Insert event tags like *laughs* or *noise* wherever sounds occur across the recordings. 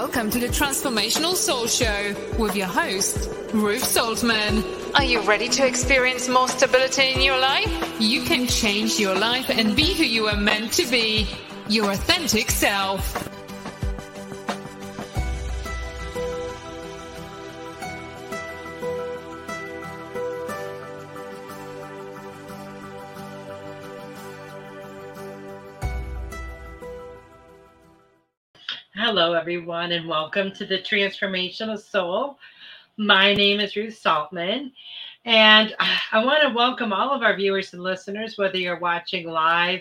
Welcome to the Transformational Soul Show with your host, Ruth Soltman. Are you ready to experience more stability in your life? You can change your life and be who you are meant to be, your authentic self. Hello, everyone, and welcome to the Transformational Soul. My name is Ruth Soltman, and I want to welcome all of our viewers and listeners, whether you're watching live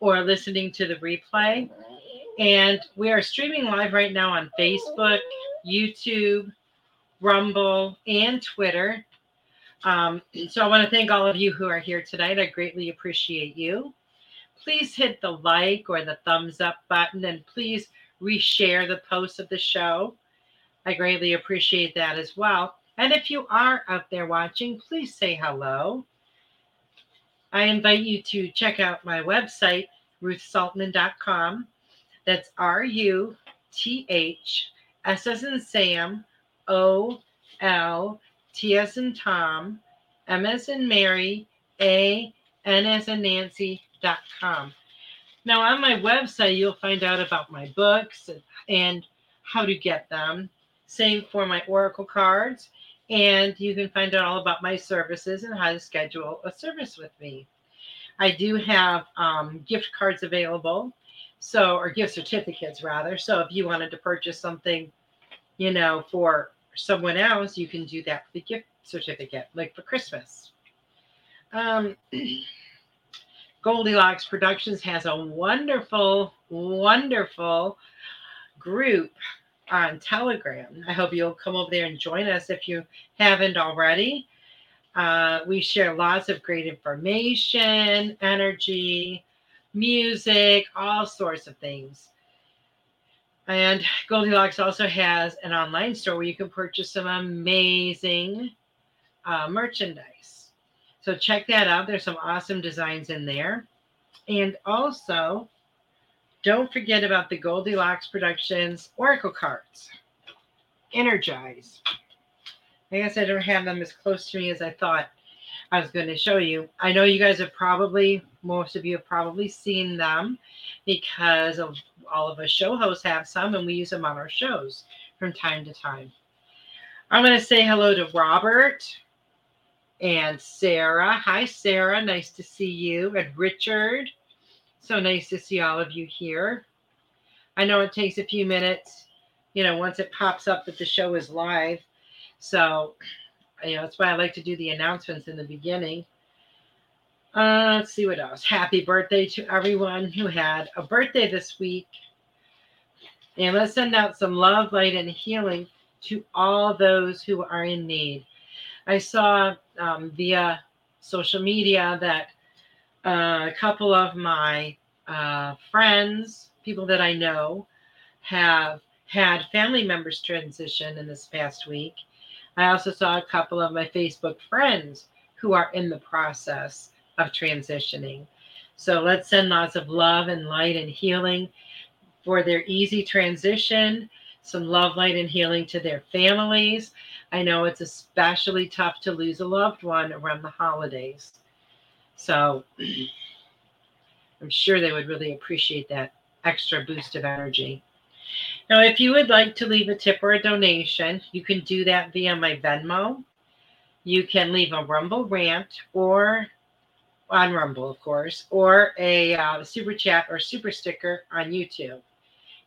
or listening to the replay. And we are streaming live right now on Facebook, YouTube, Rumble, and Twitter. Um, so I want to thank all of you who are here tonight. I greatly appreciate you. Please hit the like or the thumbs up button, and please reshare the posts of the show. I greatly appreciate that as well. And if you are out there watching, please say hello. I invite you to check out my website, ruthsoltman.com. That's R U T H S S and Sam O L T S and Tom M S and Mary A N S and Nancy.com. Now, on my website, you'll find out about my books and how to get them. Same for my Oracle cards. And you can find out all about my services and how to schedule a service with me. I do have um, gift cards available, so or gift certificates rather. So if you wanted to purchase something, you know, for someone else, you can do that for the gift certificate, like for Christmas. Um, *clears throat* Goldylocks Productions has a wonderful, wonderful group on Telegram. I hope you'll come over there and join us if you haven't already. Uh, we share lots of great information, energy, music, all sorts of things. And Goldylocks also has an online store where you can purchase some amazing uh, merchandise. So check that out. There's some awesome designs in there. And also, don't forget about the Goldylocks Productions Oracle cards. Energize. I guess I don't have them as close to me as I thought I was going to show you. I know you guys have probably, most of you have probably seen them because of all of us show hosts have some and we use them on our shows from time to time. I'm going to say hello to Robert and Sarah. Hi, Sarah. Nice to see you. And Richard. So nice to see all of you here. I know it takes a few minutes, you know, once it pops up that the show is live. So, you know, that's why I like to do the announcements in the beginning. Uh, let's see what else. Happy birthday to everyone who had a birthday this week. And let's send out some love, light, and healing to all those who are in need. I saw um, via social media that uh, a couple of my uh, friends, people that I know, have had family members transition in this past week. I also saw a couple of my Facebook friends who are in the process of transitioning. So let's send lots of love and light and healing for their easy transition, some love, light, and healing to their families. I know it's especially tough to lose a loved one around the holidays. So I'm sure they would really appreciate that extra boost of energy. Now, if you would like to leave a tip or a donation, you can do that via my Venmo. You can leave a Rumble rant or on Rumble, of course, or a uh, super chat or super sticker on YouTube.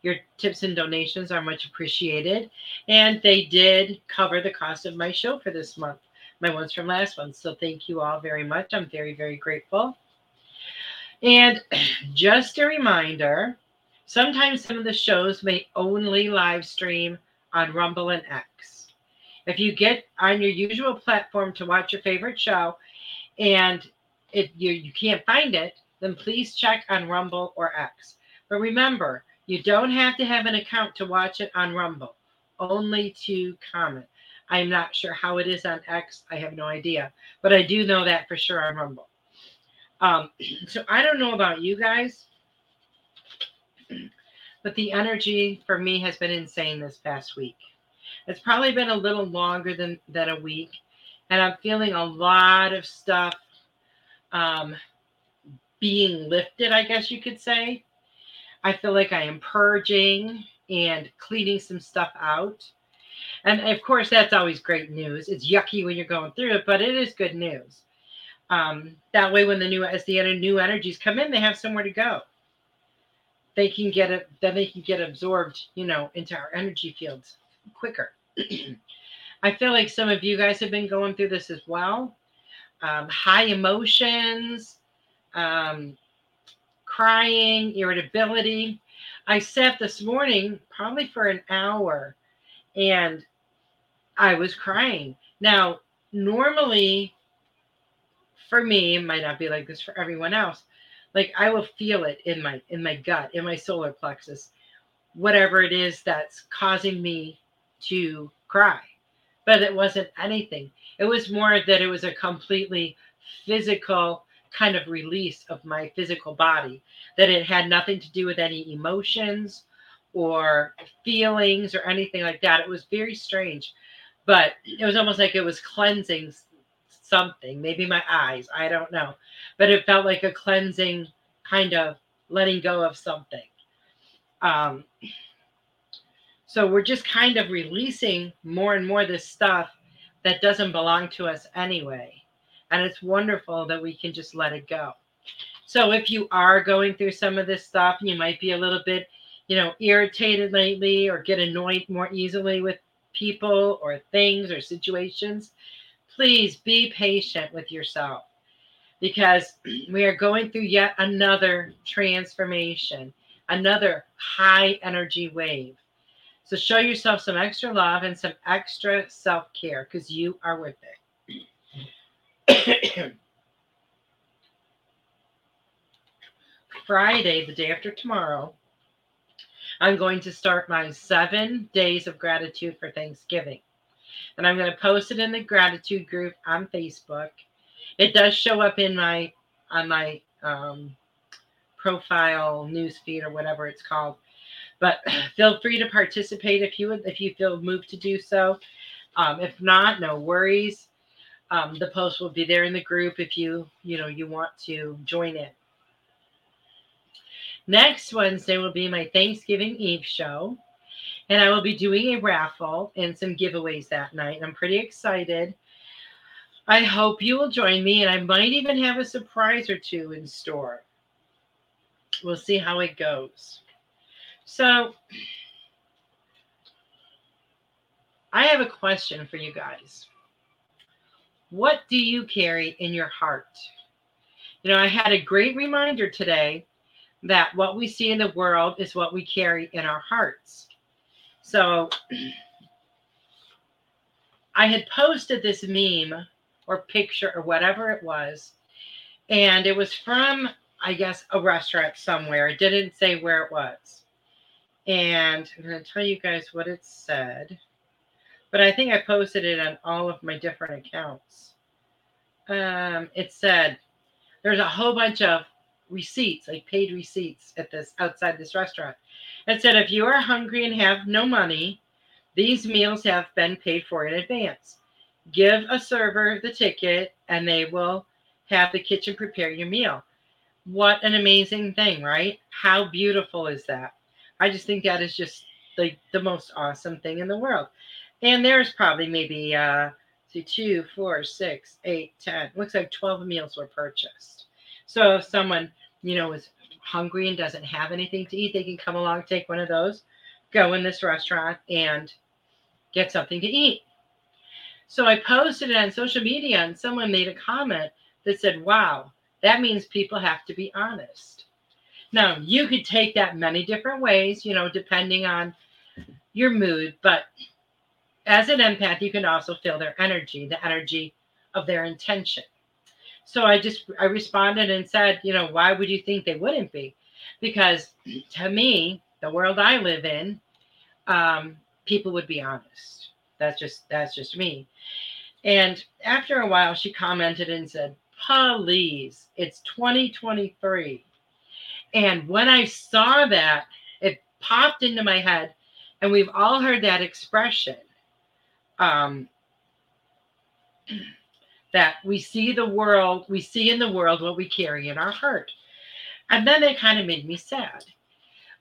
Your tips and donations are much appreciated. And they did cover the cost of my show for this month, my ones from last month. So thank you all very much. I'm very, very grateful. And *clears throat* just a reminder sometimes some of the shows may only live stream on Rumble and X. If you get on your usual platform to watch your favorite show and it you, you can't find it, then please check on Rumble or X. But remember, you don't have to have an account to watch it on Rumble, only to comment. I'm not sure how it is on X. I have no idea, but I do know that for sure on Rumble. Um, *clears throat* so I don't know about you guys, *clears throat* but the energy for me has been insane this past week. It's probably been a little longer than than a week, and I'm feeling a lot of stuff um, being lifted, I guess you could say. I feel like I am purging and cleaning some stuff out. And of course, that's always great news. It's yucky when you're going through it, but it is good news. Um, that way, when the new as the new energies come in, they have somewhere to go. They can get it. Then they can get absorbed, you know, into our energy fields quicker. *clears throat* I feel like some of you guys have been going through this as well um, high emotions, um, crying, irritability. I sat this morning probably for an hour and I was crying. Now, normally for me, it might not be like this for everyone else. Like I will feel it in my in my gut, in my solar plexus, whatever it is that's causing me to cry. But it wasn't anything. It was more that it was a completely physical kind of release of my physical body, that it had nothing to do with any emotions or feelings or anything like that. It was very strange, but it was almost like it was cleansing something, maybe my eyes, I don't know, but it felt like a cleansing kind of letting go of something. Um, so we're just kind of releasing more and more this stuff that doesn't belong to us anyway. And it's wonderful that we can just let it go. So if you are going through some of this stuff, and you might be a little bit, you know, irritated lately or get annoyed more easily with people or things or situations, please be patient with yourself because *clears throat* we are going through yet another transformation, another high energy wave. So show yourself some extra love and some extra self care because you are worth it. *coughs* Friday, the day after tomorrow, I'm going to start my seven days of gratitude for Thanksgiving. And I'm going to post it in the gratitude group on Facebook. It does show up in my on my um, profile news feed or whatever it's called but *coughs* feel free to participate if you would, if you feel moved to do so. Um, if not, no worries. Um, the post will be there in the group if you you know you want to join it. Next Wednesday will be my Thanksgiving Eve show, and I will be doing a raffle and some giveaways that night. I'm pretty excited. I hope you will join me, and I might even have a surprise or two in store. We'll see how it goes. So, I have a question for you guys. What do you carry in your heart? You know, I had a great reminder today that what we see in the world is what we carry in our hearts. So *clears throat* I had posted this meme or picture or whatever it was, and it was from, I guess, a restaurant somewhere. It didn't say where it was. And I'm going to tell you guys what it said, but I think I posted it on all of my different accounts. Um, it said, there's a whole bunch of receipts, like paid receipts at this outside this restaurant. It said if you are hungry and have no money, these meals have been paid for in advance. Give a server the ticket and they will have the kitchen prepare your meal. What an amazing thing, right? How beautiful is that? I just think that is just like the most awesome thing in the world. And there's probably maybe uh see two, four, six, eight, ten. Looks like 12 meals were purchased. So if someone, you know, is hungry and doesn't have anything to eat, they can come along, take one of those, go in this restaurant and get something to eat. So I posted it on social media and someone made a comment that said, wow, that means people have to be honest. Now, you could take that many different ways, you know, depending on your mood, but as an empath, you can also feel their energy, the energy of their intention. So I just I responded and said, you know, why would you think they wouldn't be? Because to me, the world I live in, um, people would be honest. That's just that's just me. And after a while, she commented and said, "Please, it's 2023." And when I saw that, it popped into my head, and we've all heard that expression. Um, that we see the world, we see in the world what we carry in our heart. And then it kind of made me sad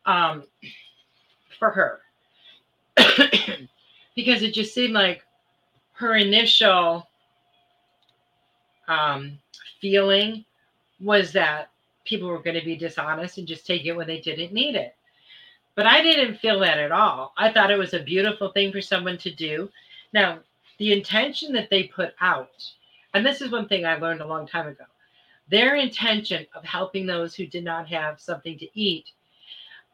um, for her *coughs* because it just seemed like her initial um, feeling was that people were going to be dishonest and just take it when they didn't need it. But I didn't feel that at all. I thought it was a beautiful thing for someone to do. Now, the intention that they put out and this is one thing I learned a long time ago. Their intention of helping those who did not have something to eat,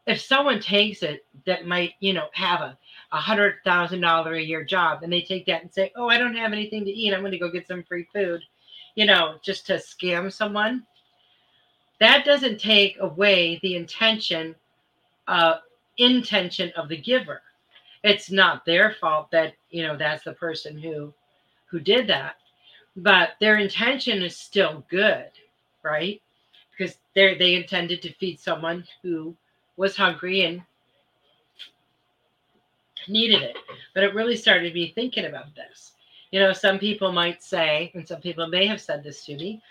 if someone takes it that might, you know, have a hundred thousand dollar a year job and they take that and say, Oh, I don't have anything to eat. I'm going to go get some free food, you know, just to scam someone. That doesn't take away the intention, uh, intention of the giver. It's not their fault that, you know, that's the person who who did that but their intention is still good, right? Because they they intended to feed someone who was hungry and needed it. But it really started me thinking about this. You know, some people might say, and some people may have said this to me,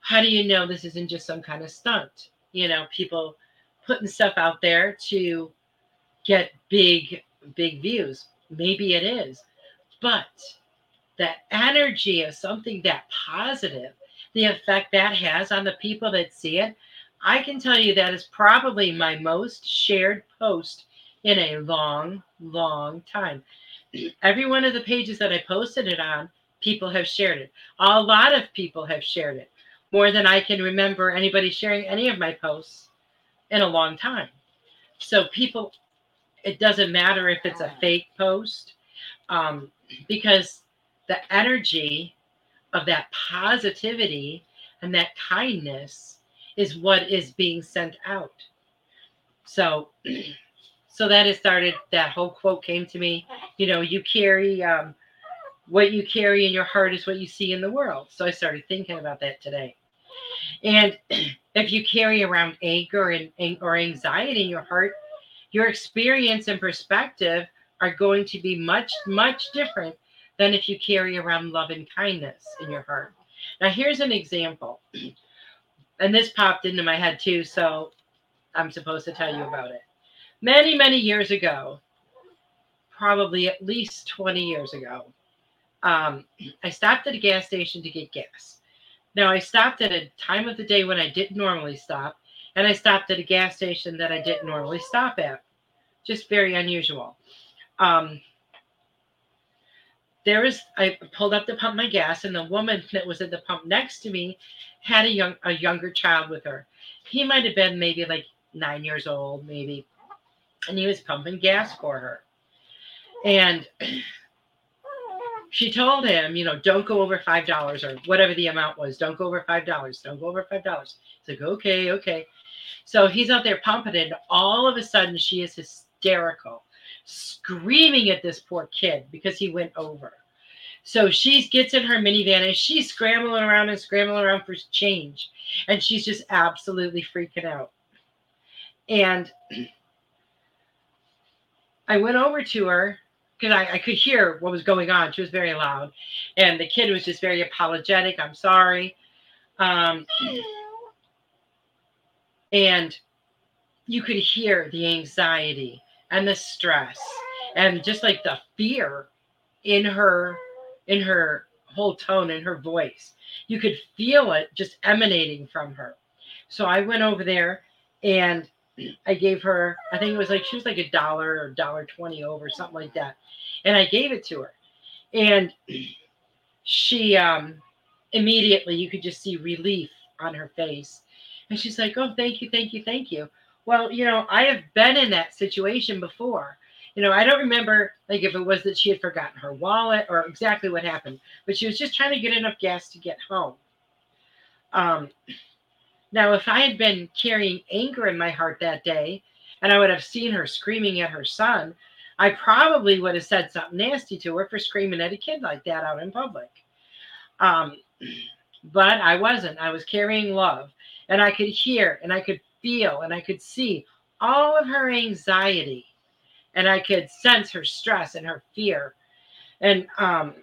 how do you know this isn't just some kind of stunt? You know, people putting stuff out there to get big, big views. Maybe it is. But the energy of something that positive, the effect that has on the people that see it, I can tell you that is probably my most shared post in a long, long time. Every one of the pages that I posted it on, people have shared it. A lot of people have shared it, more than I can remember anybody sharing any of my posts in a long time. So people, it doesn't matter if it's a fake post, um, because the energy of that positivity and that kindness is what is being sent out. So, *clears throat* so that has started. That whole quote came to me. You know, you carry um, what you carry in your heart is what you see in the world. So I started thinking about that today. And *clears throat* if you carry around anger and or anxiety in your heart, your experience and perspective are going to be much much different than if you carry around love and kindness in your heart. Now, here's an example. *clears throat* And this popped into my head too, so I'm supposed to tell you about it. Many, many years ago, probably at least 20 years ago, um, *clears throat* I stopped at a gas station to get gas. Now, I stopped at a time of the day when I didn't normally stop, and I stopped at a gas station that I didn't normally stop at. Just very unusual. Um, there was I pulled up to pump my gas, and the woman that was at the pump next to me had a young a younger child with her. He might have been maybe like nine years old, maybe, and he was pumping gas for her. And *clears throat* she told him, you know, don't go over five dollars or whatever the amount was. Don't go over five dollars. Don't go over five dollars. He's like, okay, okay. So he's out there pumping it, and all of a sudden she is hysterical, screaming at this poor kid because he went over. So she gets in her minivan and she's scrambling around and scrambling around for change. And she's just absolutely freaking out. And *clears throat* I went over to her because I, I, could hear what was going on. She was very loud. And the kid was just very apologetic. I'm sorry. Um, and you could hear the anxiety and the stress and just like the fear in her in her whole tone in her voice. You could feel it just emanating from her. So i went over there and i gave her i think it was like she was like a dollar or dollar 20 over something like that. And i gave it to her. And she um immediately you could just see relief on her face and she's like, Oh, thank you, thank you, thank you. Well, you know, I have been in that situation before. You know, I don't remember like if it was that she had forgotten her wallet or exactly what happened, but she was just trying to get enough gas to get home. Um, now, if I had been carrying anger in my heart that day and I would have seen her screaming at her son, I probably would have said something nasty to her for screaming at a kid like that out in public. Um, *clears throat* but I wasn't. I was carrying love and I could hear and I could feel and I could see all of her anxiety and I could sense her stress and her fear. And um,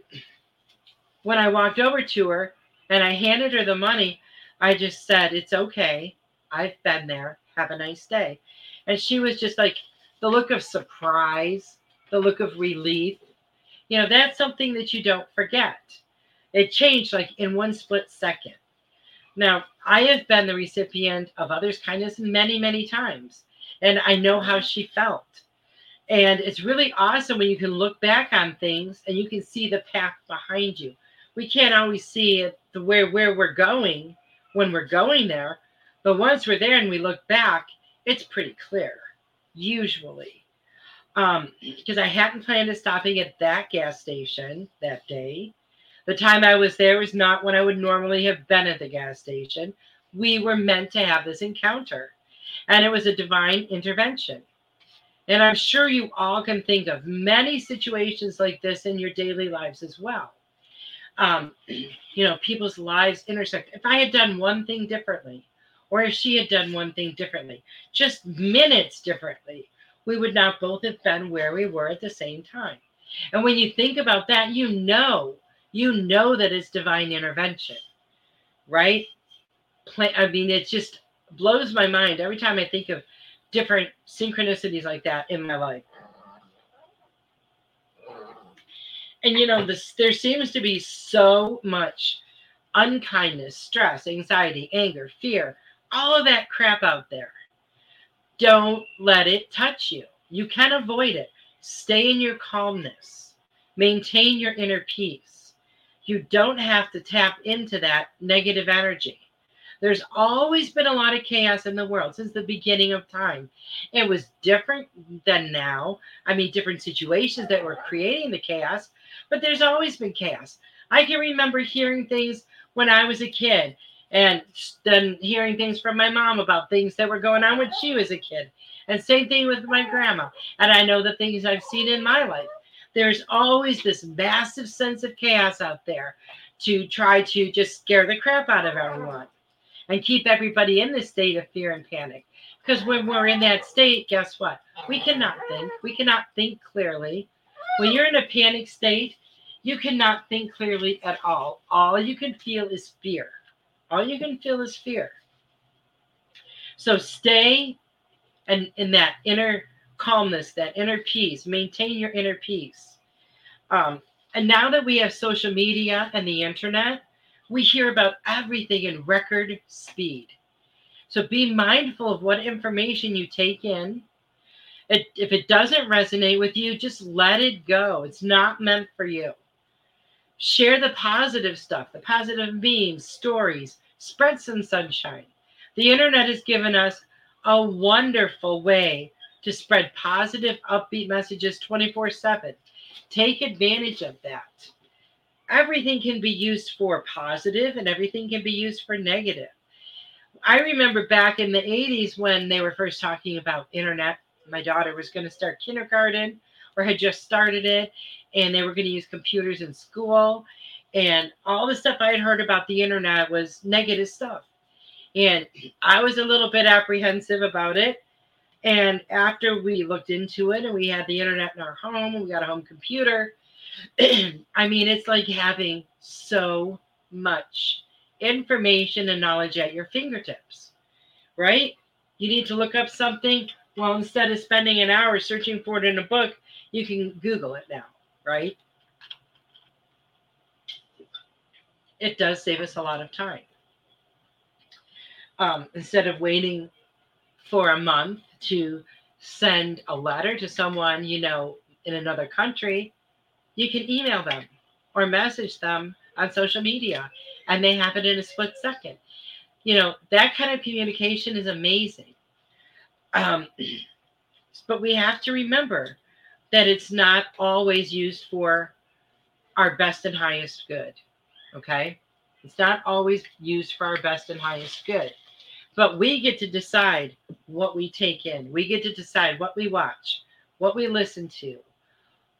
when I walked over to her and I handed her the money, I just said, It's okay. I've been there. Have a nice day. And she was just like the look of surprise, the look of relief. You know, that's something that you don't forget. It changed like in one split second. Now, I have been the recipient of others' kindness many, many times, and I know how she felt. And it's really awesome when you can look back on things and you can see the path behind you. We can't always see it the where where we're going when we're going there, but once we're there and we look back, it's pretty clear, usually. Um, because I hadn't planned on stopping at that gas station that day. The time I was there was not when I would normally have been at the gas station. We were meant to have this encounter, and it was a divine intervention. And I'm sure you all can think of many situations like this in your daily lives as well. Um, *clears throat* you know, people's lives intersect. If I had done one thing differently, or if she had done one thing differently, just minutes differently, we would not both have been where we were at the same time. And when you think about that, you know you know that it's divine intervention, right? I mean, it just blows my mind every time I think of different synchronicities like that in my life. And you know, this there seems to be so much unkindness, stress, anxiety, anger, fear, all of that crap out there. Don't let it touch you. You can avoid it. Stay in your calmness. Maintain your inner peace you don't have to tap into that negative energy. There's always been a lot of chaos in the world since the beginning of time. It was different than now. I mean, different situations that were creating the chaos, but there's always been chaos. I can remember hearing things when I was a kid and then hearing things from my mom about things that were going on when she was a kid. And same thing with my grandma. And I know the things I've seen in my life there's always this massive sense of chaos out there to try to just scare the crap out of everyone and keep everybody in this state of fear and panic. Because when we're in that state, guess what? We cannot think. We cannot think clearly. When you're in a panic state, you cannot think clearly at all. All you can feel is fear. All you can feel is fear. So stay and in that inner calmness, that inner peace. Maintain your inner peace. Um, and now that we have social media and the internet, we hear about everything in record speed. So be mindful of what information you take in. It, if it doesn't resonate with you, just let it go. It's not meant for you. Share the positive stuff, the positive memes, stories, spread some sunshine. The internet has given us a wonderful way to spread positive, upbeat messages 24 7. Take advantage of that. Everything can be used for positive and everything can be used for negative. I remember back in the 80s when they were first talking about internet. My daughter was going to start kindergarten or had just started it, and they were going to use computers in school. And all the stuff I had heard about the internet was negative stuff. And I was a little bit apprehensive about it. And after we looked into it and we had the internet in our home, we got a home computer. *clears throat* I mean, it's like having so much information and knowledge at your fingertips, right? You need to look up something. Well, instead of spending an hour searching for it in a book, you can Google it now, right? It does save us a lot of time. Um, instead of waiting for a month to send a letter to someone, you know, in another country, you can email them or message them on social media and they have it in a split second. You know, that kind of communication is amazing. Um, *clears throat* but we have to remember that it's not always used for our best and highest good. Okay? It's not always used for our best and highest good. But we get to decide what we take in. We get to decide what we watch, what we listen to,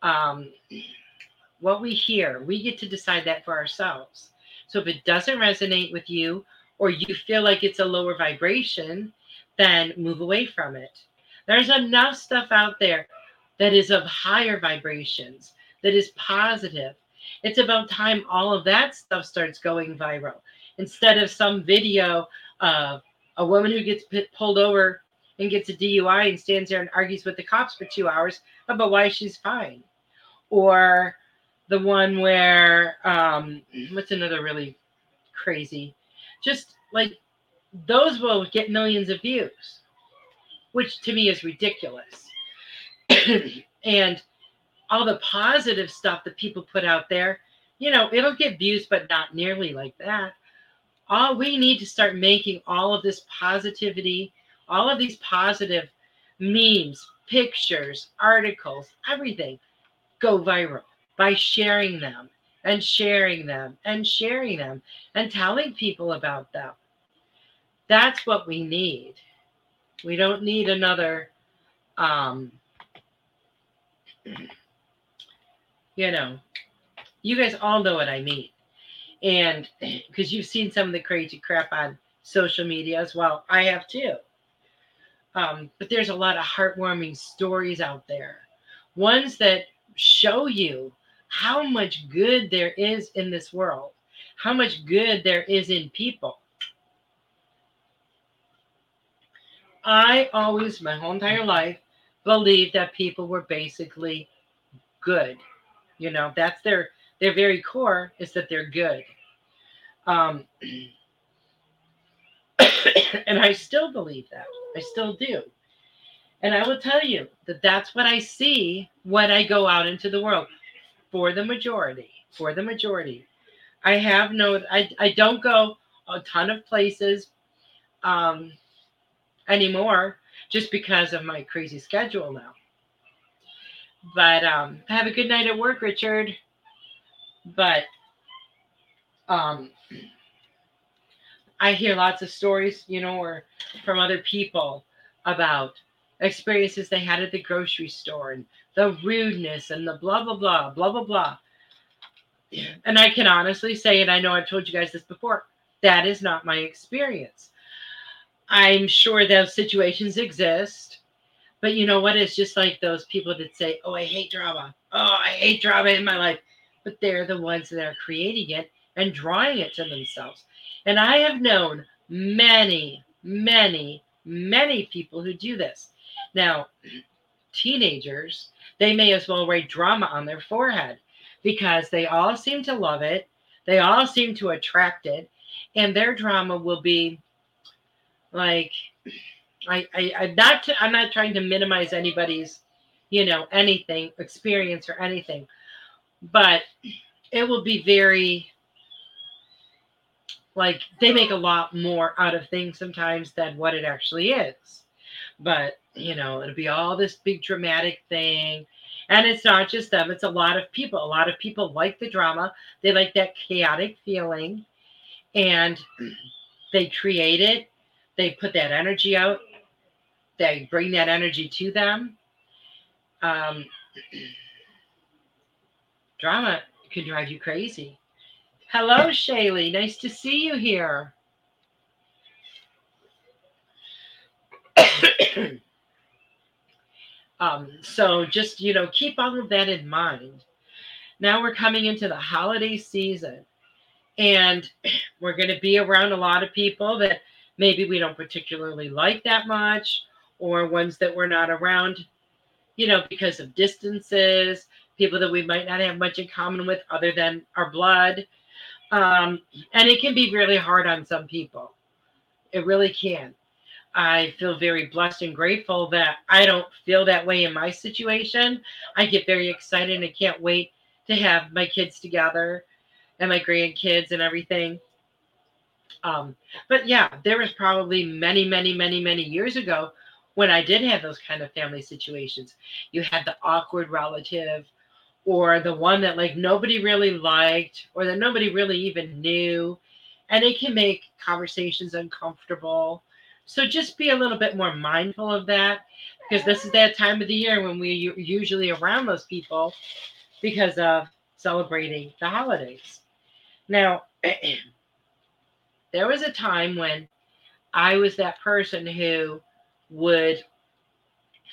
um, what we hear. We get to decide that for ourselves. So if it doesn't resonate with you or you feel like it's a lower vibration, then move away from it. There's enough stuff out there that is of higher vibrations, that is positive. It's about time all of that stuff starts going viral instead of some video of a woman who gets pulled over and gets a DUI and stands there and argues with the cops for two hours about why she's fine. Or the one where, um, what's another really crazy? Just like those will get millions of views, which to me is ridiculous. *clears throat* and all the positive stuff that people put out there, you know, it'll get views, but not nearly like that. All we need to start making all of this positivity, all of these positive memes, pictures, articles, everything go viral by sharing them and sharing them and sharing them and telling people about them. That's what we need. We don't need another um, *clears throat* you know, you guys all know what I mean. And *laughs* because you've seen some of the crazy crap on social media as well, I have too. Um, but there's a lot of heartwarming stories out there, ones that show you how much good there is in this world, how much good there is in people. I always, my whole entire life, believed that people were basically good. You know, that's their their very core is that they're good. Um, *coughs* and I still believe that. I still do. And I will tell you that that's what I see when I go out into the world for the majority. For the majority. I have no, I, I don't go a ton of places um, anymore just because of my crazy schedule now. But um, have a good night at work, Richard. But um, I hear lots of stories, you know, or from other people about experiences they had at the grocery store and the rudeness and the blah blah blah blah blah blah. And I can honestly say, and I know I've told you guys this before, that is not my experience. I'm sure those situations exist. But you know what? It's just like those people that say, Oh, I hate drama. Oh, I hate drama in my life. But they're the ones that are creating it and drawing it to themselves. And I have known many, many, many people who do this. Now, teenagers, they may as well write drama on their forehead because they all seem to love it. They all seem to attract it. And their drama will be like I, I I'm not I'm not trying to minimize anybody's, you know, anything experience or anything, but it will be very like they make a lot more out of things sometimes than what it actually is. But, you know, it'll be all this big dramatic thing. And it's not just them, it's a lot of people. A lot of people like the drama, they like that chaotic feeling, and *clears throat* they create it, they put that energy out, they bring that energy to them. Um, *clears throat* drama can drive you crazy. Hello, Shaylee. Nice to see you here. *coughs* um, so just, you know, keep all of that in mind. Now we're coming into the holiday season, and *clears throat* we're going to be around a lot of people that maybe we don't particularly like that much, or ones that we're not around, you know, because of distances, people that we might not have much in common with other than our blood. Um, and it can be really hard on some people. It really can. I feel very blessed and grateful that I don't feel that way in my situation. I get very excited and I can't wait to have my kids together and my grandkids and everything. Um, but yeah, there was probably many, many, many, many years ago when I did have those kind of family situations. You had the awkward relative or the one that like nobody really liked or that nobody really even knew and it can make conversations uncomfortable. So just be a little bit more mindful of that because this is that time of the year when we usually around those people because of celebrating the holidays. Now *clears throat* there was a time when i was that person who would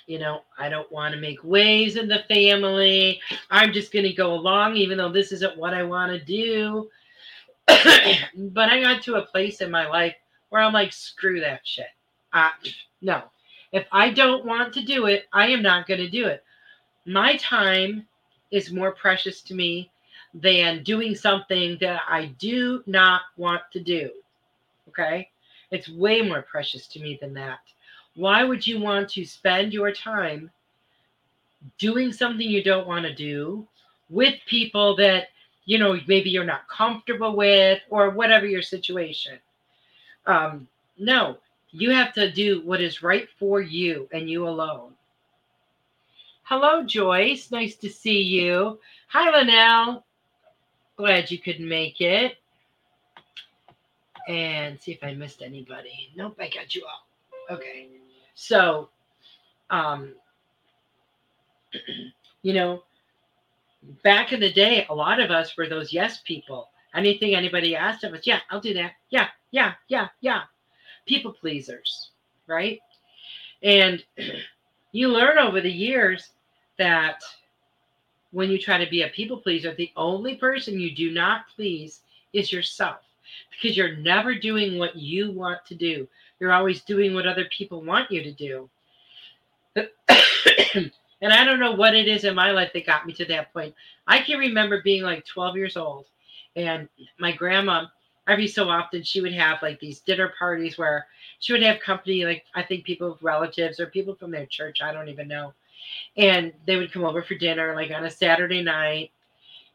you know, I don't want to make waves in the family. I'm just going to go along, even though this isn't what I want to do. *coughs* but I got to a place in my life where I'm like, screw that shit. Uh, no. If I don't want to do it, I am not going to do it. My time is more precious to me than doing something that I do not want to do. Okay? It's way more precious to me than that. Why would you want to spend your time doing something you don't want to do with people that, you know, maybe you're not comfortable with or whatever your situation? Um, no, you have to do what is right for you and you alone. Hello, Joyce. Nice to see you. Hi, Linnell. Glad you could make it. And see if I missed anybody. Nope, I got you all. Okay. So, um, *clears throat* you know, back in the day, a lot of us were those yes people. Anything anybody asked of us, yeah, I'll do that. Yeah, yeah, yeah, yeah. People pleasers, right? And *clears throat* you learn over the years that when you try to be a people pleaser, the only person you do not please is yourself because you're never doing what you want to do. You're always doing what other people want you to do. *coughs* and I don't know what it is in my life that got me to that point. I can remember being like 12 years old, and my grandma, every so often, she would have like these dinner parties where she would have company, like I think people, relatives, or people from their church. I don't even know. And they would come over for dinner like on a Saturday night.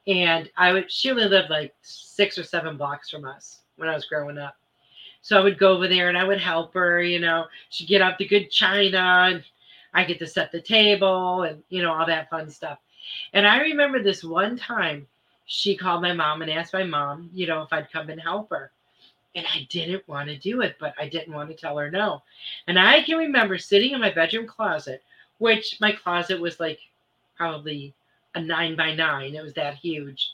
And I would, she only lived like six or seven blocks from us when I was growing up. So I would go over there and I would help her, you know, she'd get out the good china and I get to set the table and, you know, all that fun stuff. And I remember this one time she called my mom and asked my mom, you know, if I'd come and help her. And I didn't want to do it, but I didn't want to tell her no. And I can remember sitting in my bedroom closet, which my closet was like probably a nine by nine. It was that huge.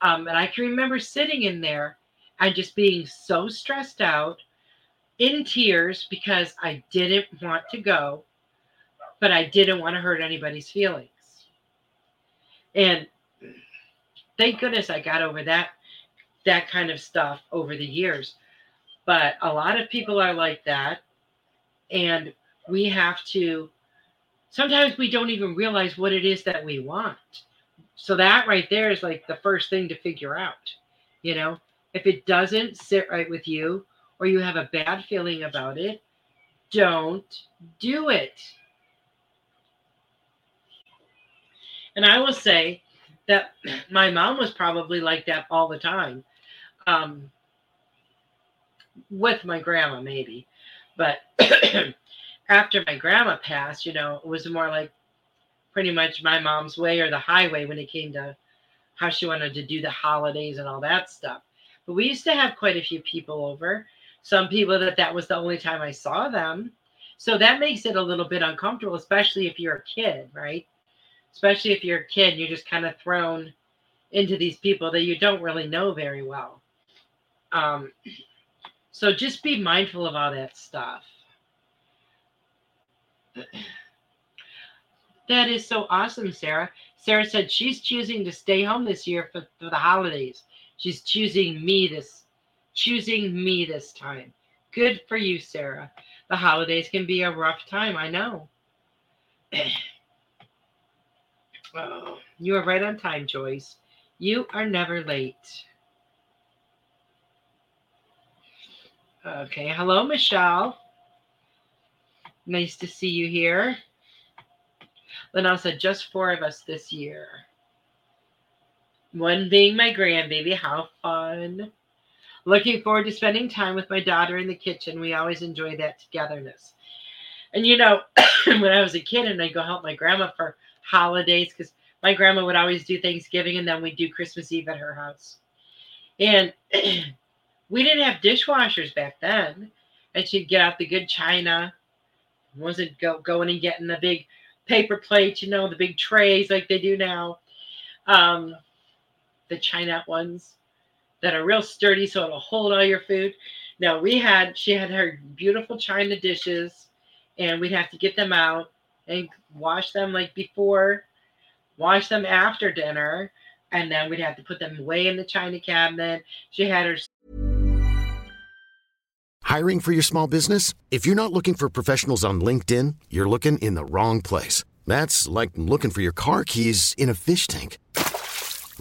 Um, and I can remember sitting in there and just being so stressed out in tears because I didn't want to go, but I didn't want to hurt anybody's feelings. And thank goodness I got over that that kind of stuff over the years. But a lot of people are like that and we have to sometimes we don't even realize what it is that we want. So that right there is like the first thing to figure out. You know, if it doesn't sit right with you or you have a bad feeling about it, don't do it. And I will say that *clears throat* my mom was probably like that all the time. Um, with my grandma, maybe. But *clears throat* after my grandma passed, you know, it was more like pretty much my mom's way or the highway when it came to how she wanted to do the holidays and all that stuff. But we used to have quite a few people over. Some people that that was the only time I saw them. So that makes it a little bit uncomfortable, especially if you're a kid, right? Especially if you're a kid, you're just kind of thrown into these people that you don't really know very well. Um, so just be mindful of all that stuff. *clears throat* That is so awesome, Sarah. Sarah said she's choosing to stay home this year for, for the holidays. She's choosing me this choosing me this time. Good for you, Sarah. The holidays can be a rough time, I know. *clears throat* oh, you are right on time, Joyce. You are never late. Okay, hello, Michelle. Nice to see you here. Linnell said, just four of us this year. One being my grandbaby. How fun. Looking forward to spending time with my daughter in the kitchen. We always enjoy that togetherness. And you know, *coughs* when I was a kid and I'd go help my grandma for holidays, because my grandma would always do Thanksgiving and then we'd do Christmas Eve at her house. And *coughs* we didn't have dishwashers back then. And she'd get out the good china. Wasn't go, going and getting the big paper plates, you know, the big trays like they do now. Um, the china ones that are real sturdy so it'll hold all your food. Now we had she had her beautiful china dishes and we'd have to get them out and wash them like before, wash them after dinner, and then we'd have to put them away in the china cabinet. She had her Hiring for your small business? If you're not looking for professionals on LinkedIn, you're looking in the wrong place. That's like looking for your car keys in a fish tank.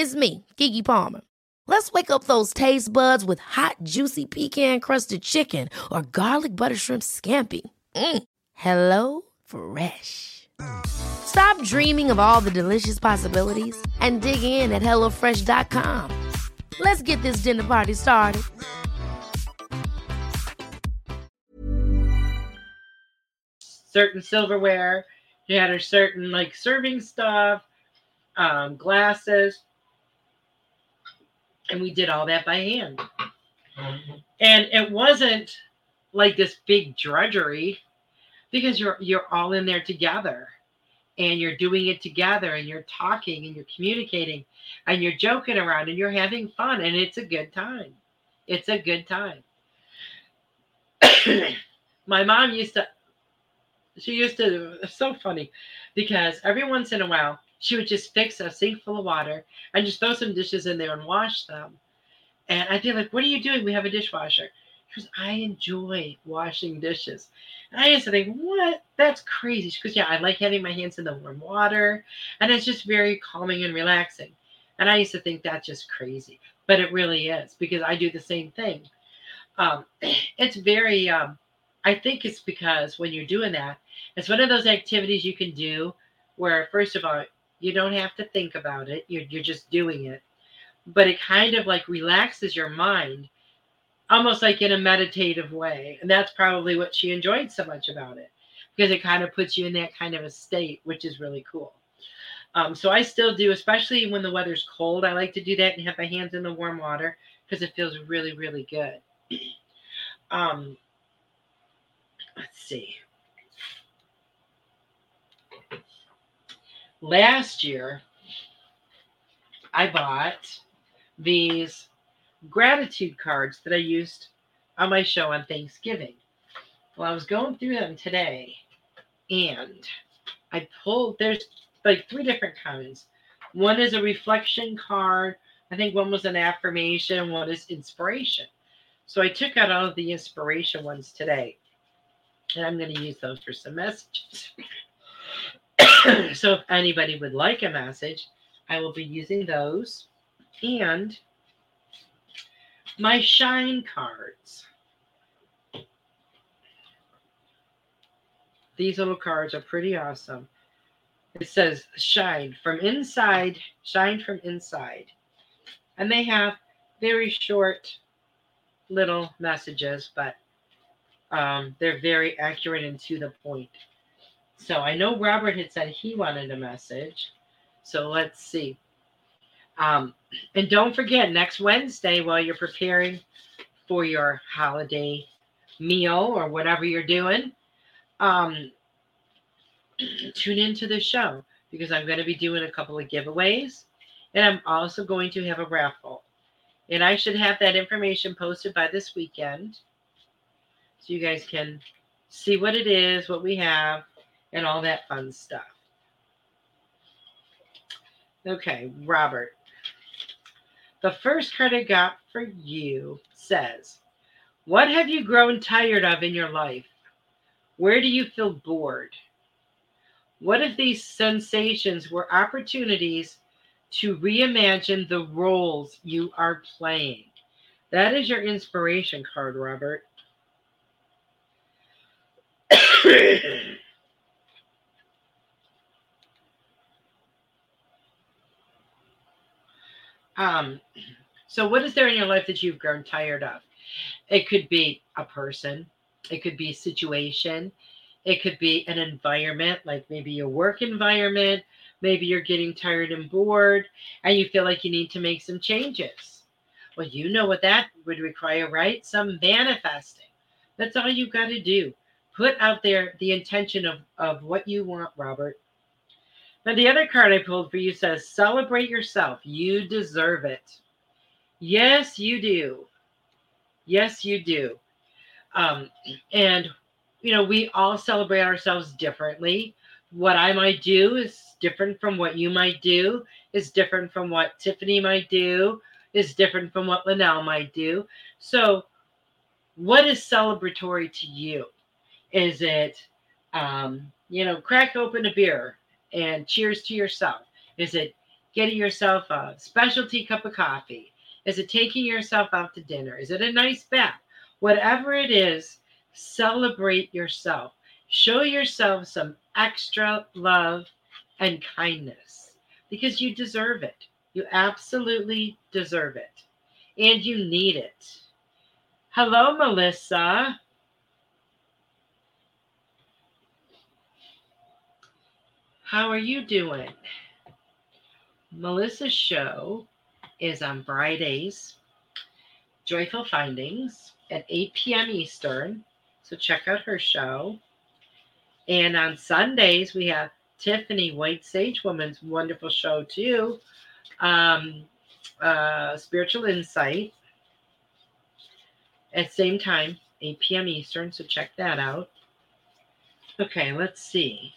It's me, Keke Palmer. Let's wake up those taste buds with hot, juicy pecan-crusted chicken or garlic butter shrimp scampi. Mm. Hello Fresh. Stop dreaming of all the delicious possibilities and dig in at HelloFresh.com. Let's get this dinner party started. certain silverware. She had her certain like serving stuff, um, glasses, and we did all that by hand. Mm-hmm. And it wasn't like this big drudgery because you're you're all in there together and you're doing it together and you're talking and you're communicating and you're joking around and you're having fun and it's a good time. It's a good time. *coughs* My mom used to she used to it's so funny because every once in a while she would just fix a sink full of water and just throw some dishes in there and wash them. And I'd be like, What are you doing? We have a dishwasher. She goes, I enjoy washing dishes. And I used to think, What? That's crazy. Goes, Yeah, I like having my hands in the warm water. And it's just very calming and relaxing. And I used to think that's just crazy. But it really is because I do the same thing. Um, *clears throat* it's very um, I think it's because when you're doing that, it's one of those activities you can do where, first of all, you don't have to think about it, you're, you're just doing it. But it kind of like relaxes your mind, almost like in a meditative way. And that's probably what she enjoyed so much about it because it kind of puts you in that kind of a state, which is really cool. Um, so I still do, especially when the weather's cold. I like to do that and have my hands in the warm water because it feels really, really good. *clears throat* um, let's see. Last year, I bought these gratitude cards that I used on my show on Thanksgiving. Well, I was going through them today and I pulled, there's like three different kinds. One is a reflection card. I think one was an affirmation, one is inspiration. So I took out all of the inspiration ones today. And I'm going to use those for some messages. *laughs* *coughs* so if anybody would like a message, I will be using those. And my shine cards. These little cards are pretty awesome. It says shine from inside, shine from inside. And they have very short little messages, but um, they're very accurate and to the point. So I know Robert had said he wanted a message. So let's see. Um, and don't forget, next Wednesday, while you're preparing for your holiday meal or whatever you're doing, um, *clears throat* tune into the show because I'm going to be doing a couple of giveaways and I'm also going to have a raffle. And I should have that information posted by this weekend so you guys can see what it is, what we have, and all that fun stuff. Okay, Robert. The first card I got for you says, What have you grown tired of in your life? Where do you feel bored? What if these sensations were opportunities to reimagine the roles you are playing? That is your inspiration card, Robert. *coughs* *coughs* um, so, what is there in your life that you've grown tired of? It could be a person, it could be a situation, it could be an environment, like maybe your work environment. Maybe you're getting tired and bored and you feel like you need to make some changes. Well, you know what that would require, right? Some manifesting. That's all you got to do. Put out there the intention of, of what you want, Robert. Now, the other card I pulled for you says, Celebrate yourself. You deserve it. Yes, you do. Yes, you do. Um, and you know, we all celebrate ourselves differently. What I might do is different from what you might do, is different from what Tiffany might do, is different from what Linnell might do. So, what is celebratory to you? Is it, um, you know, crack open a beer and cheers to yourself? Is it getting yourself a specialty cup of coffee? Is it taking yourself out to dinner? Is it a nice bath? Whatever it is, Celebrate yourself. Show yourself some extra love and kindness because you deserve it. You absolutely deserve it. And you need it. Hello, Melissa. How are you doing? Melissa's show is on Fridays, Joyful Findings at 8 p.m. Eastern. So check out her show. And on Sundays, we have Tiffany White Sage Woman's wonderful show, too. Um, uh, Spiritual Insight at same time, 8 p.m. Eastern. So check that out. Okay, let's see.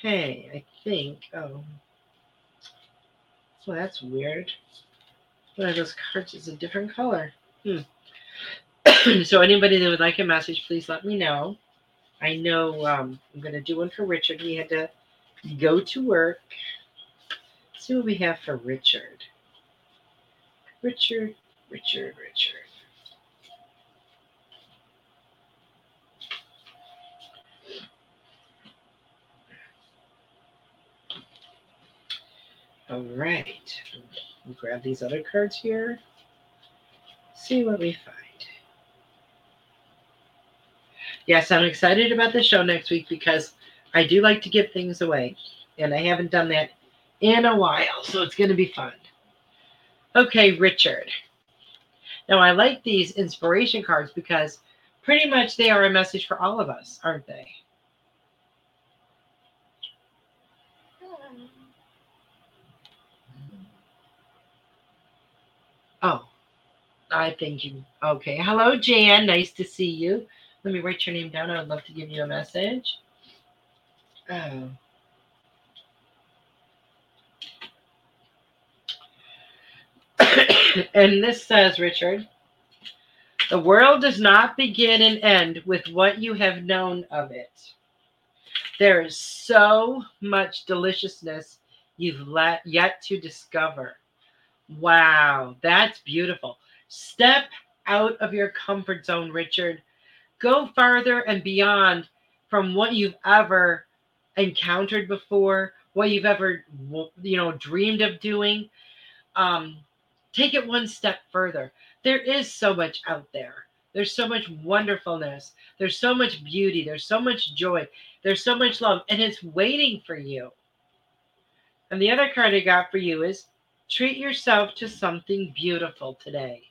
Hey, I think. Oh, well, that's weird. One of those cards is a different color. Hmm. *clears throat* so anybody that would like a message, please let me know. I know um, I'm going to do one for Richard. He had to go to work. Let's see what we have for Richard. Richard, Richard, Richard. All right. We'll grab these other cards here. See what we find. yes, I'm excited about the show next week because I do like to give things away, and I haven't done that in a while, so it's going to be fun. Okay, Richard. Now, I like these inspiration cards because pretty much they are a message for all of us, aren't they? Oh, I think you. Okay. Hello, Jan. Nice to see you. Let me write your name down. I would love to give you a message. Oh. *coughs* and this says, Richard, the world does not begin and end with what you have known of it. There is so much deliciousness you've let, yet to discover. Wow, that's beautiful. Step out of your comfort zone, Richard. Go farther and beyond from what you've ever encountered before, what you've ever you know dreamed of doing. Um, take it one step further. There is so much out there. There's so much wonderfulness. There's so much beauty. There's so much joy. There's so much love, and it's waiting for you. And the other card I got for you is treat yourself to something beautiful today.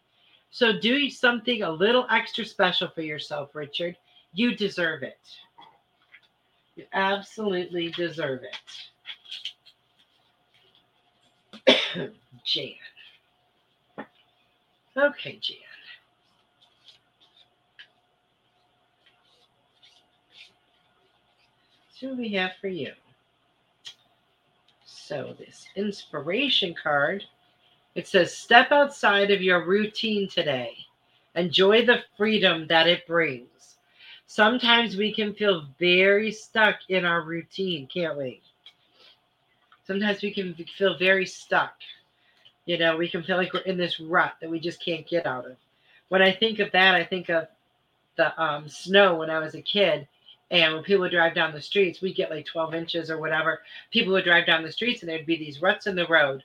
So do something a little extra special for yourself, Richard. You deserve it. You absolutely deserve it. *coughs* Jan. Okay, Jan. So we have for you. So this inspiration card, it says step outside of your routine today. Enjoy the freedom that it brings. Sometimes we can feel very stuck in our routine, can't we? Sometimes we can feel very stuck. You know, we can feel like we're in this rut that we just can't get out of. When I think of that, I think of the um, snow when I was a kid and when people would drive down the streets, we'd get like 12 inches or whatever. People would drive down the streets and there'd be these ruts in the road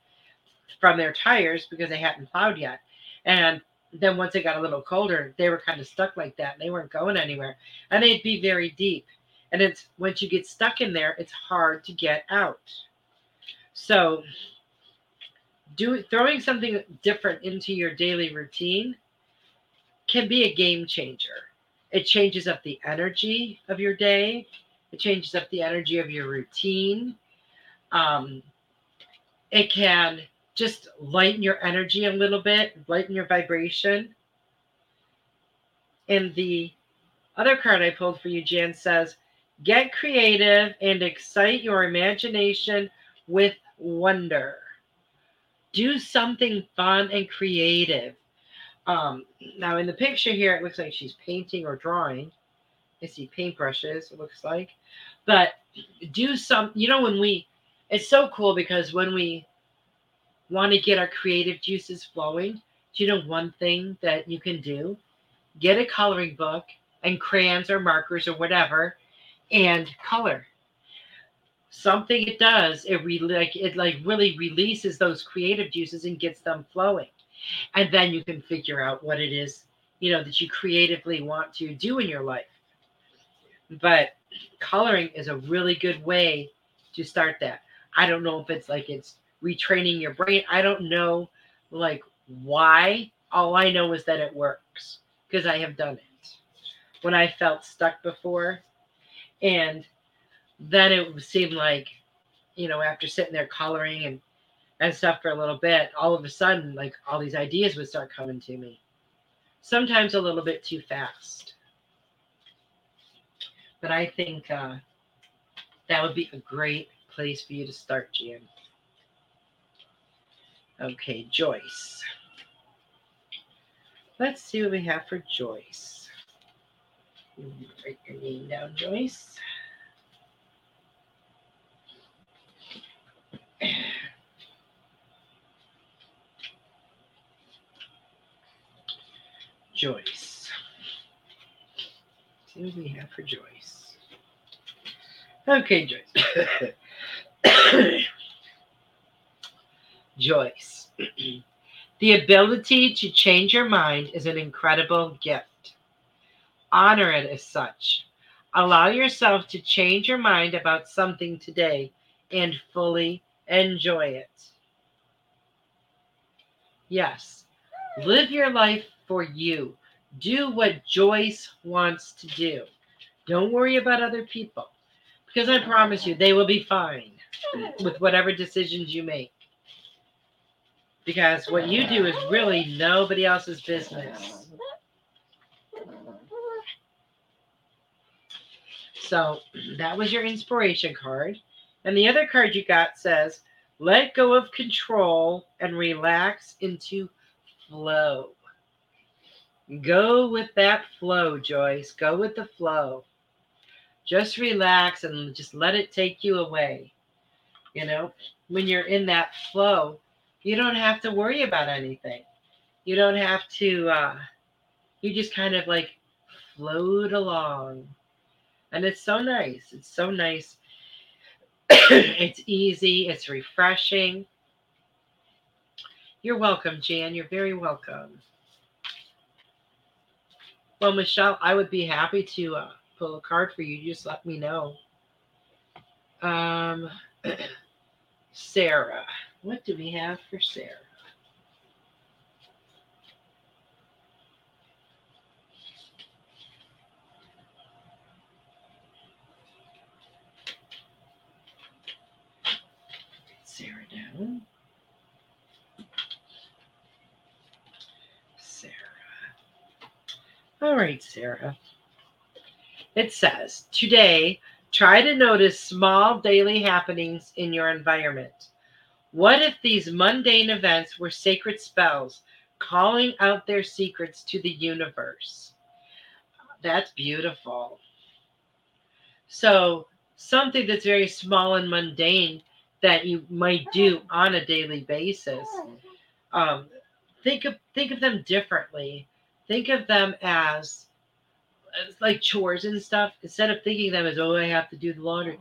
from their tires because they hadn't plowed yet. And then once it got a little colder, they were kind of stuck like that. And They weren't going anywhere. And they'd be very deep. And it's once you get stuck in there, it's hard to get out. So do throwing something different into your daily routine can be a game changer it changes up the energy of your day. It changes up the energy of your routine. Um, it can just lighten your energy a little bit, lighten your vibration. And the other card I pulled for you, Jan, says, Get creative and excite your imagination with wonder. Do something fun and creative. Um, now in the picture here, it looks like she's painting or drawing. I see paintbrushes, it looks like. But do some, you know, when we, it's so cool because when we want to get our creative juices flowing, do you know one thing that you can do? Get a coloring book and crayons or markers or whatever and color something it does it really like it like really releases those creative juices and gets them flowing and then you can figure out what it is you know that you creatively want to do in your life. But coloring is a really good way to start that. I don't know if it's like it's retraining your brain. I don't know like why. All i know is that it works because i have done it when i felt stuck before. And then it seemed like you know after sitting there coloring and and stuff for a little bit, all of a sudden, like all these ideas would start coming to me. Sometimes a little bit too fast. But I think uh, that would be a great place for you to start, Jan. Okay, Joyce. Let's see what we have for Joyce. You Write your name down, Joyce. Joyce. See do we have for Joyce. Okay, Joyce. *coughs* Joyce. *clears throat* the ability to change your mind is an incredible gift. Honor it as such. Allow yourself to change your mind about something today and fully enjoy it. Yes, live your life for you. Do what Joyce wants to do. Don't worry about other people because I promise you they will be fine with whatever decisions you make. Because what you do is really nobody else's business. So that was your inspiration card. And the other card you got says, Let go of control and relax into flow. Go with that flow, Joyce. Go with the flow. Just relax and just let it take you away. You know, when you're in that flow, you don't have to worry about anything. You don't have to, uh, you just kind of like float along. And it's so nice. It's so nice. *clears throat* it's easy, it's refreshing. You're welcome, Jan. You're very welcome. Well, Michelle, I would be happy to uh, pull a card for you. Just let me know. Um, *clears throat* Sarah. What do we have for Sarah? Sarah down. Sarah. All right, Sarah. It says, today, try to notice small daily happenings in your environment. What if these mundane events were sacred spells calling out their secrets to the universe? That's beautiful. So, something that's very small and mundane that you might do on a daily basis. Um, think of think of them differently. Think of them as, like chores and stuff. Instead of thinking them as oh I have to do the laundry,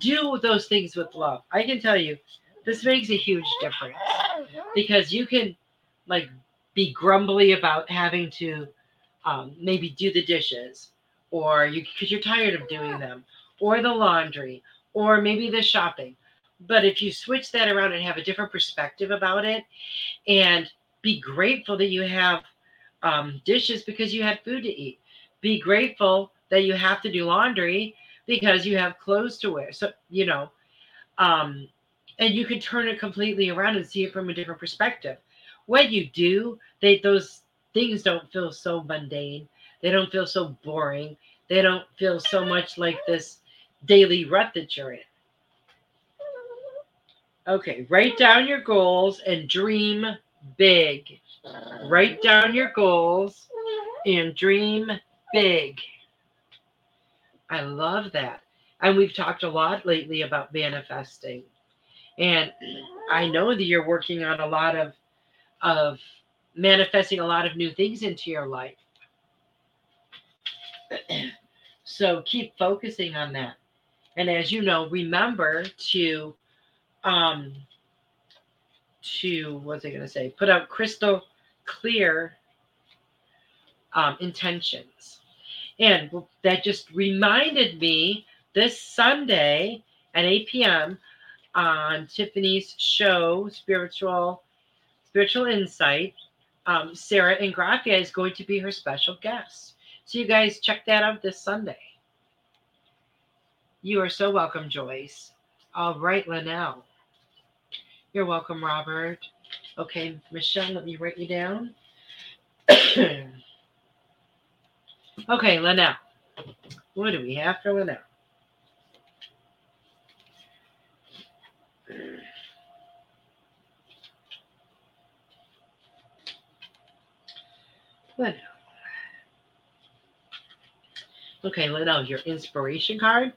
do those things with love. I can tell you, this makes a huge difference because you can like be grumbly about having to um, maybe do the dishes or you because you're tired of doing them or the laundry or maybe the shopping but if you switch that around and have a different perspective about it and be grateful that you have um, dishes because you had food to eat, be grateful that you have to do laundry because you have clothes to wear. So, you know, um, and you can turn it completely around and see it from a different perspective. When you do, they those things don't feel so mundane. They don't feel so boring. They don't feel so much like this daily rut that you're in. Okay, write down your goals and dream big. Write down your goals and dream big. I love that. And we've talked a lot lately about manifesting. And I know that you're working on a lot of of manifesting a lot of new things into your life. *clears throat* so keep focusing on that. And as you know, remember to um, to what's I going to say? Put out crystal clear um, intentions. And that just reminded me this Sunday at 8 p.m. on Tiffany's show, Spiritual Spiritual Insight. Um, Sarah Ingrafia is going to be her special guest. So you guys check that out this Sunday. You are so welcome, Joyce. All right, Linnell. You're welcome, Robert. Okay, Michelle, let me write you down. *clears throat* okay, Linnell. What do we have for Linnell? Linnell. Okay, Linnell, your inspiration card.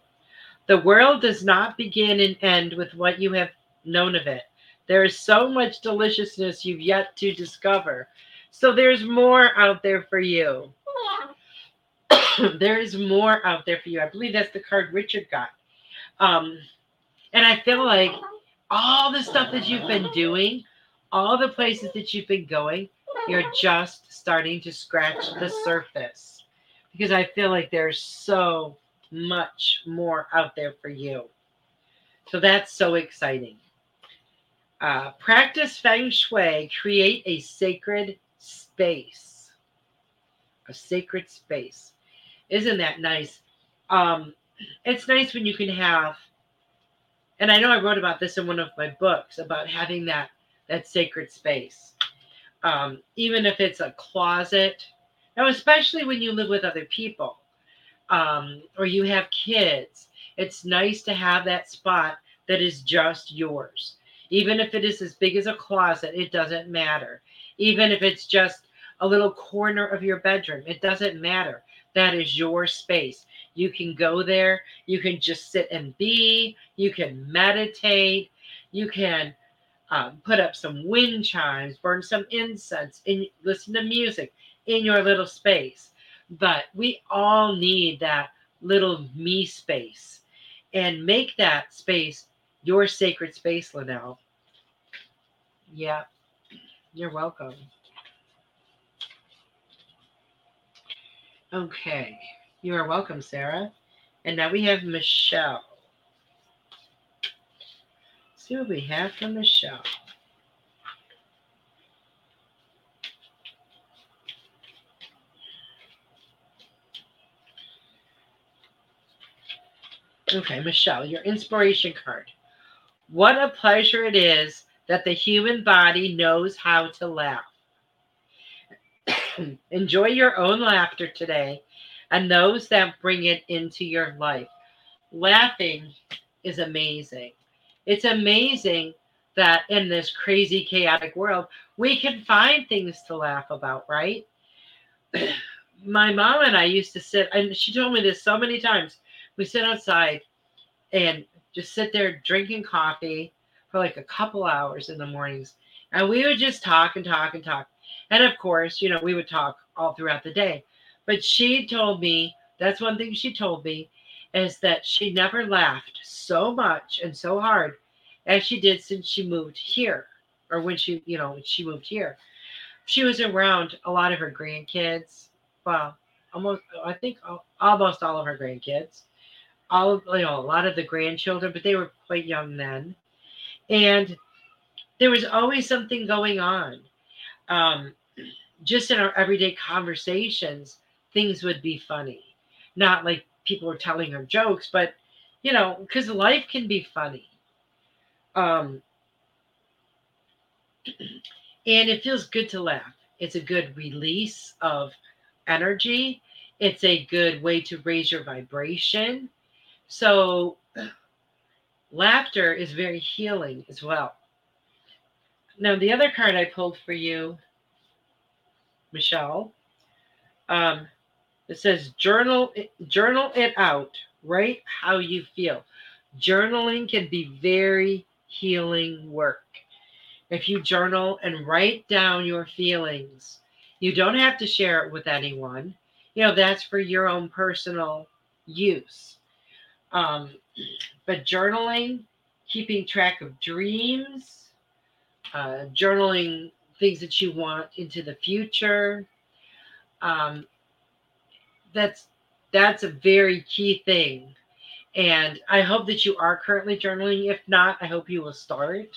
The world does not begin and end with what you have known of it. There is so much deliciousness you've yet to discover. So there's more out there for you. *coughs* there is more out there for you. I believe that's the card Richard got. Um, and I feel like all the stuff that you've been doing, all the places that you've been going, you're just starting to scratch the surface because I feel like there's so much more out there for you. So that's so exciting. Uh, practice feng shui, create a sacred space. A sacred space. Isn't that nice? Um, it's nice when you can have, and I know I wrote about this in one of my books about having that that sacred space. Um, even if it's a closet, now especially when you live with other people um, or you have kids, it's nice to have that spot that is just yours Even if it is as big as a closet, it doesn't matter. Even if it's just a little corner of your bedroom, it doesn't matter. That is your space. You can go there. You can just sit and be. You can meditate. You can um, put up some wind chimes, burn some incense, and listen to music in your little space. But we all need that little me space and make that space your sacred space, Linnell. Yeah, you're welcome. Okay, you are welcome, Sarah. And now we have Michelle. Let's see what we have from Michelle. Okay, Michelle, your inspiration card. What a pleasure it is that the human body knows how to laugh. *clears throat* Enjoy your own laughter today and those that bring it into your life. Laughing is amazing. It's amazing that in this crazy, chaotic world, we can find things to laugh about, right? *clears throat* My mom and I used to sit, and she told me this so many times we sit outside and just sit there drinking coffee for like a couple hours in the mornings. And we would just talk and talk and talk. And of course, you know, we would talk all throughout the day. But she told me that's one thing she told me is that she never laughed so much and so hard as she did since she moved here or when she, you know, when she moved here. She was around a lot of her grandkids. Well, almost, I think almost all of her grandkids all you know a lot of the grandchildren but they were quite young then. And there was always something going on. Um, just in our everyday conversations things would be funny. Not like people were telling her jokes but you know because life can be funny. Um, and it feels good to laugh. It's a good release of energy. It's a good way to raise your vibration so, laughter is very healing as well. Now, the other card I pulled for you, Michelle, um, it says journal journal it out. Write how you feel. Journaling can be very healing work. If you journal and write down your feelings, you don't have to share it with anyone. You know, that's for your own personal use. Um, but journaling, keeping track of dreams, uh, journaling things that you want into the future. Um, that's that's a very key thing. And I hope that you are currently journaling. If not, I hope you will start.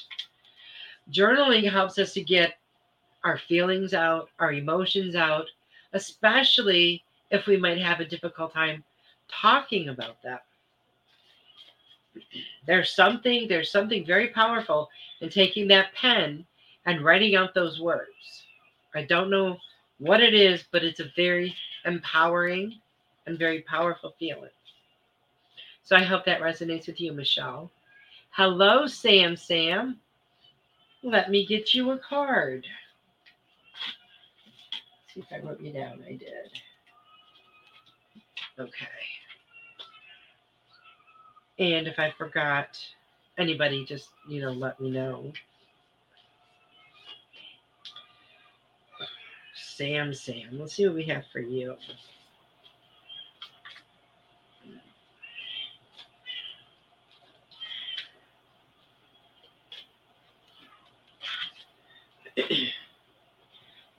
Journaling helps us to get our feelings out, our emotions out, especially if we might have a difficult time talking about that there's something there's something very powerful in taking that pen and writing out those words. I don't know what it is but it's a very empowering and very powerful feeling. So i hope that resonates with you michelle. Hello sam sam. Let me get you a card. Let's see if i wrote you down. I did. Okay and if I forgot anybody, just, you know, let me know. Sam, Sam. Let's see what we have for you.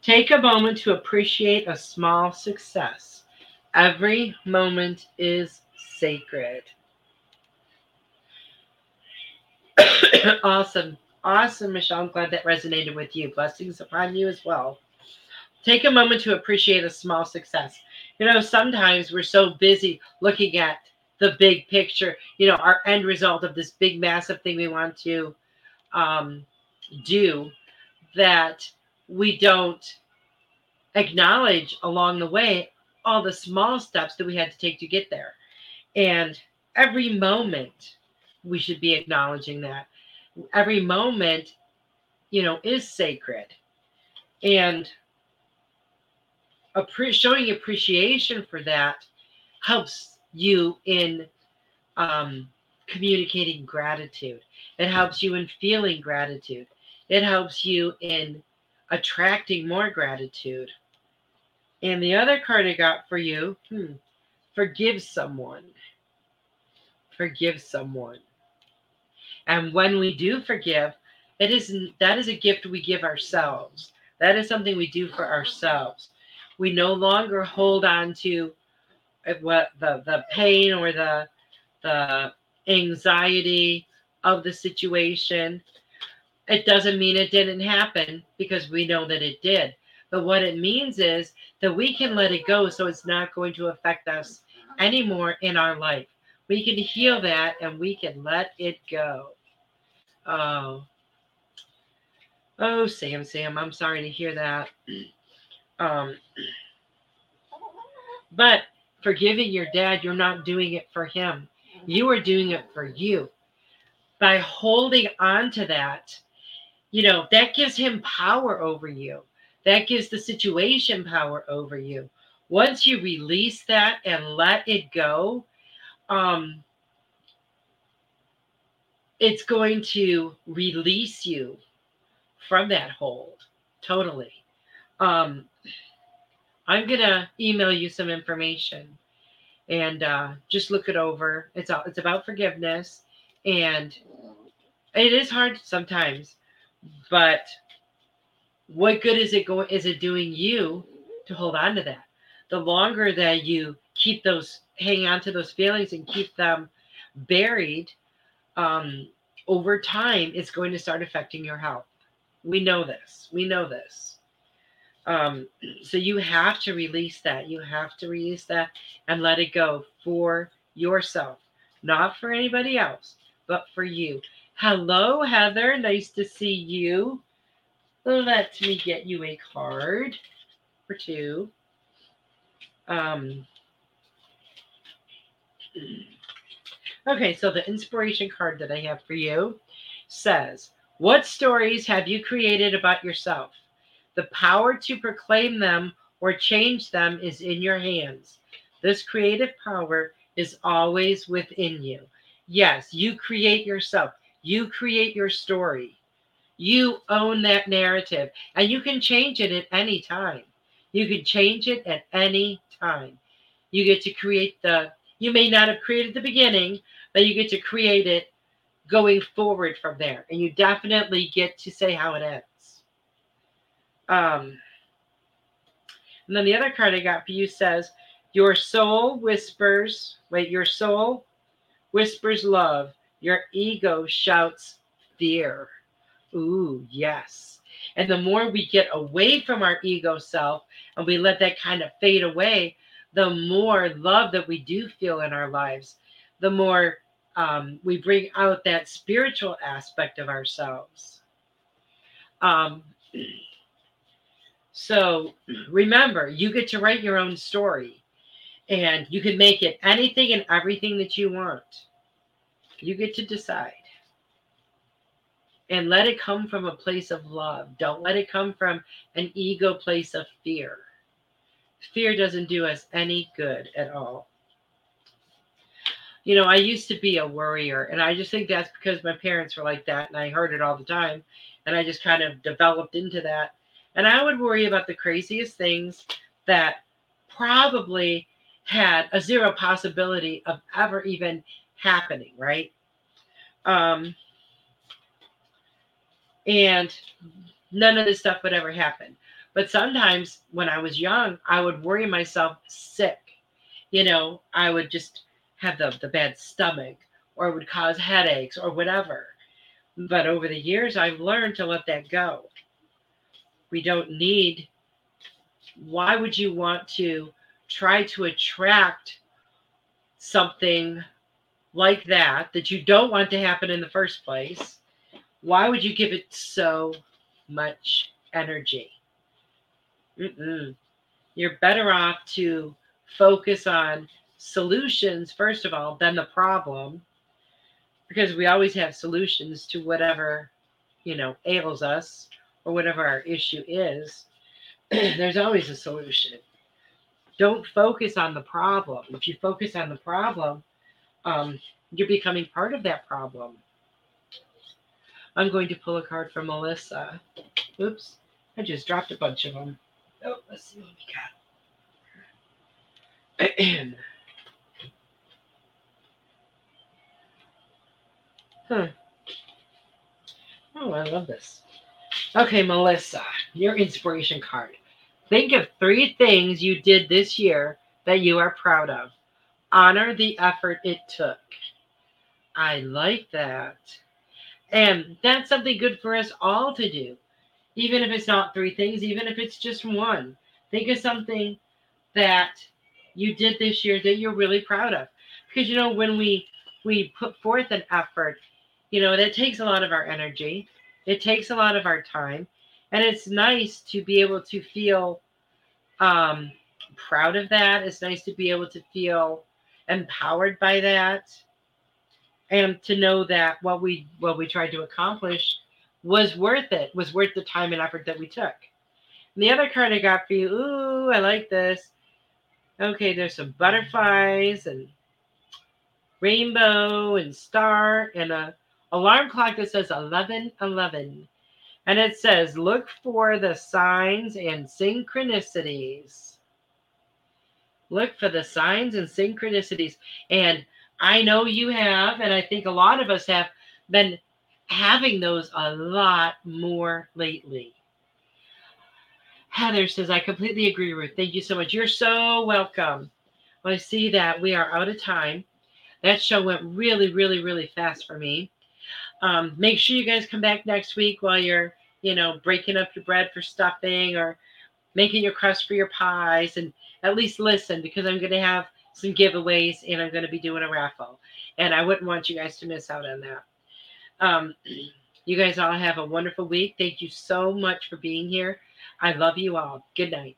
Take a moment to appreciate a small success. Every moment is sacred. *coughs* awesome. Awesome, Michelle. I'm glad that resonated with you. Blessings upon you as well. Take a moment to appreciate a small success. You know, sometimes we're so busy looking at the big picture, you know, our end result of this big, massive thing we want to um, do that we don't acknowledge along the way all the small steps that we had to take to get there. And every moment we should be acknowledging that. Every moment, you know, is sacred. And appre- showing appreciation for that helps you in um, communicating gratitude. It helps you in feeling gratitude. It helps you in attracting more gratitude. And the other card I got for you, hmm, forgive someone. Forgive someone. And when we do forgive, it is that is a gift we give ourselves. That is something we do for ourselves. We no longer hold on to what the, the pain or the the anxiety of the situation. It doesn't mean it didn't happen because we know that it did. But what it means is that we can let it go so it's not going to affect us anymore in our life. We can heal that and we can let it go. Oh. Oh, Sam, Sam, I'm sorry to hear that. Um, but forgiving your dad, you're not doing it for him. You are doing it for you. By holding on to that, you know, that gives him power over you. That gives the situation power over you. Once you release that and let it go, um, it's going to release you from that hold totally. Um, I'm gonna email you some information and uh, just look it over. It's all, it's about forgiveness, and it is hard sometimes, but what good is it going? Is it doing you to hold on to that? The longer that you keep those, hang on to those feelings and keep them buried, um, over time, it's going to start affecting your health. We know this. We know this. Um, so you have to release that. You have to release that and let it go for yourself, not for anybody else, but for you. Hello, Heather. Nice to see you. Let me get you a card or two. Um, okay, so the inspiration card that I have for you says, What stories have you created about yourself? The power to proclaim them or change them is in your hands. This creative power is always within you. Yes, you create yourself, you create your story. You own that narrative and you can change it at any time. You can change it at any time. You get to create the, you may not have created the beginning, but you get to create it going forward from there. And you definitely get to say how it ends. Um, and then the other card I got for you says, Your soul whispers, wait, your soul whispers love, your ego shouts fear. Ooh, yes. And the more we get away from our ego self and we let that kind of fade away, the more love that we do feel in our lives, the more um, we bring out that spiritual aspect of ourselves. Um, so remember, you get to write your own story and you can make it anything and everything that you want. You get to decide. And let it come from a place of love. Don't let it come from an ego place of fear. Fear doesn't do us any good at all. You know, I used to be a worrier, and I just think that's because my parents were like that, and I heard it all the time. And I just kind of developed into that and I would worry about the craziest things that probably had a zero possibility of ever even happening, right? Um, and none of this stuff would ever happen. But sometimes when I was young, I would worry myself sick. You know, I would just have the, the bad stomach or it would cause headaches or whatever. But over the years, I've learned to let that go. We don't need, why would you want to try to attract something like that that you don't want to happen in the first place? Why would you give it so much energy? Mm-mm. You're better off to focus on solutions, first of all, than the problem. because we always have solutions to whatever, you know, ails us or whatever our issue is. *clears throat* There's always a solution. Don't focus on the problem. If you focus on the problem, um, you're becoming part of that problem. I'm going to pull a card from Melissa. Oops, I just dropped a bunch of them. Oh, let's see what we got. huh. Oh, I love this. Okay, Melissa, your inspiration card. Think of three things you did this year that you are proud of. Honor the effort it took. I like that. And that's something good for us all to do. Even if it's not three things, even if it's just one. Think of something that you did this year that you're really proud of. Because you know, when we we put forth an effort, you know, that takes a lot of our energy. It takes a lot of our time. And it's nice to be able to feel um proud of that. It's nice to be able to feel empowered by that and to know that what we what we tried to accomplish was worth it, was worth the time and effort that we took. And the other card I got for you, ooh, I like this. Okay, there's some butterflies and rainbow and star and a alarm clock that says 1111. And it says, look for the signs and synchronicities. Look for the signs and synchronicities. And I know you have, and I think a lot of us have been having those a lot more lately. Heather says, I completely agree, Ruth. Thank you so much. You're so welcome. Well, I see that we are out of time. That show went really, really, really fast for me. Um, make sure you guys come back next week while you're, you know, breaking up your bread for stuffing or making your crust for your pies and at least listen because I'm going to have some giveaways, and I'm going to be doing a raffle. And I wouldn't want you guys to miss out on that. Um, you guys all have a wonderful week. Thank you so much for being here. I love you all. Good night.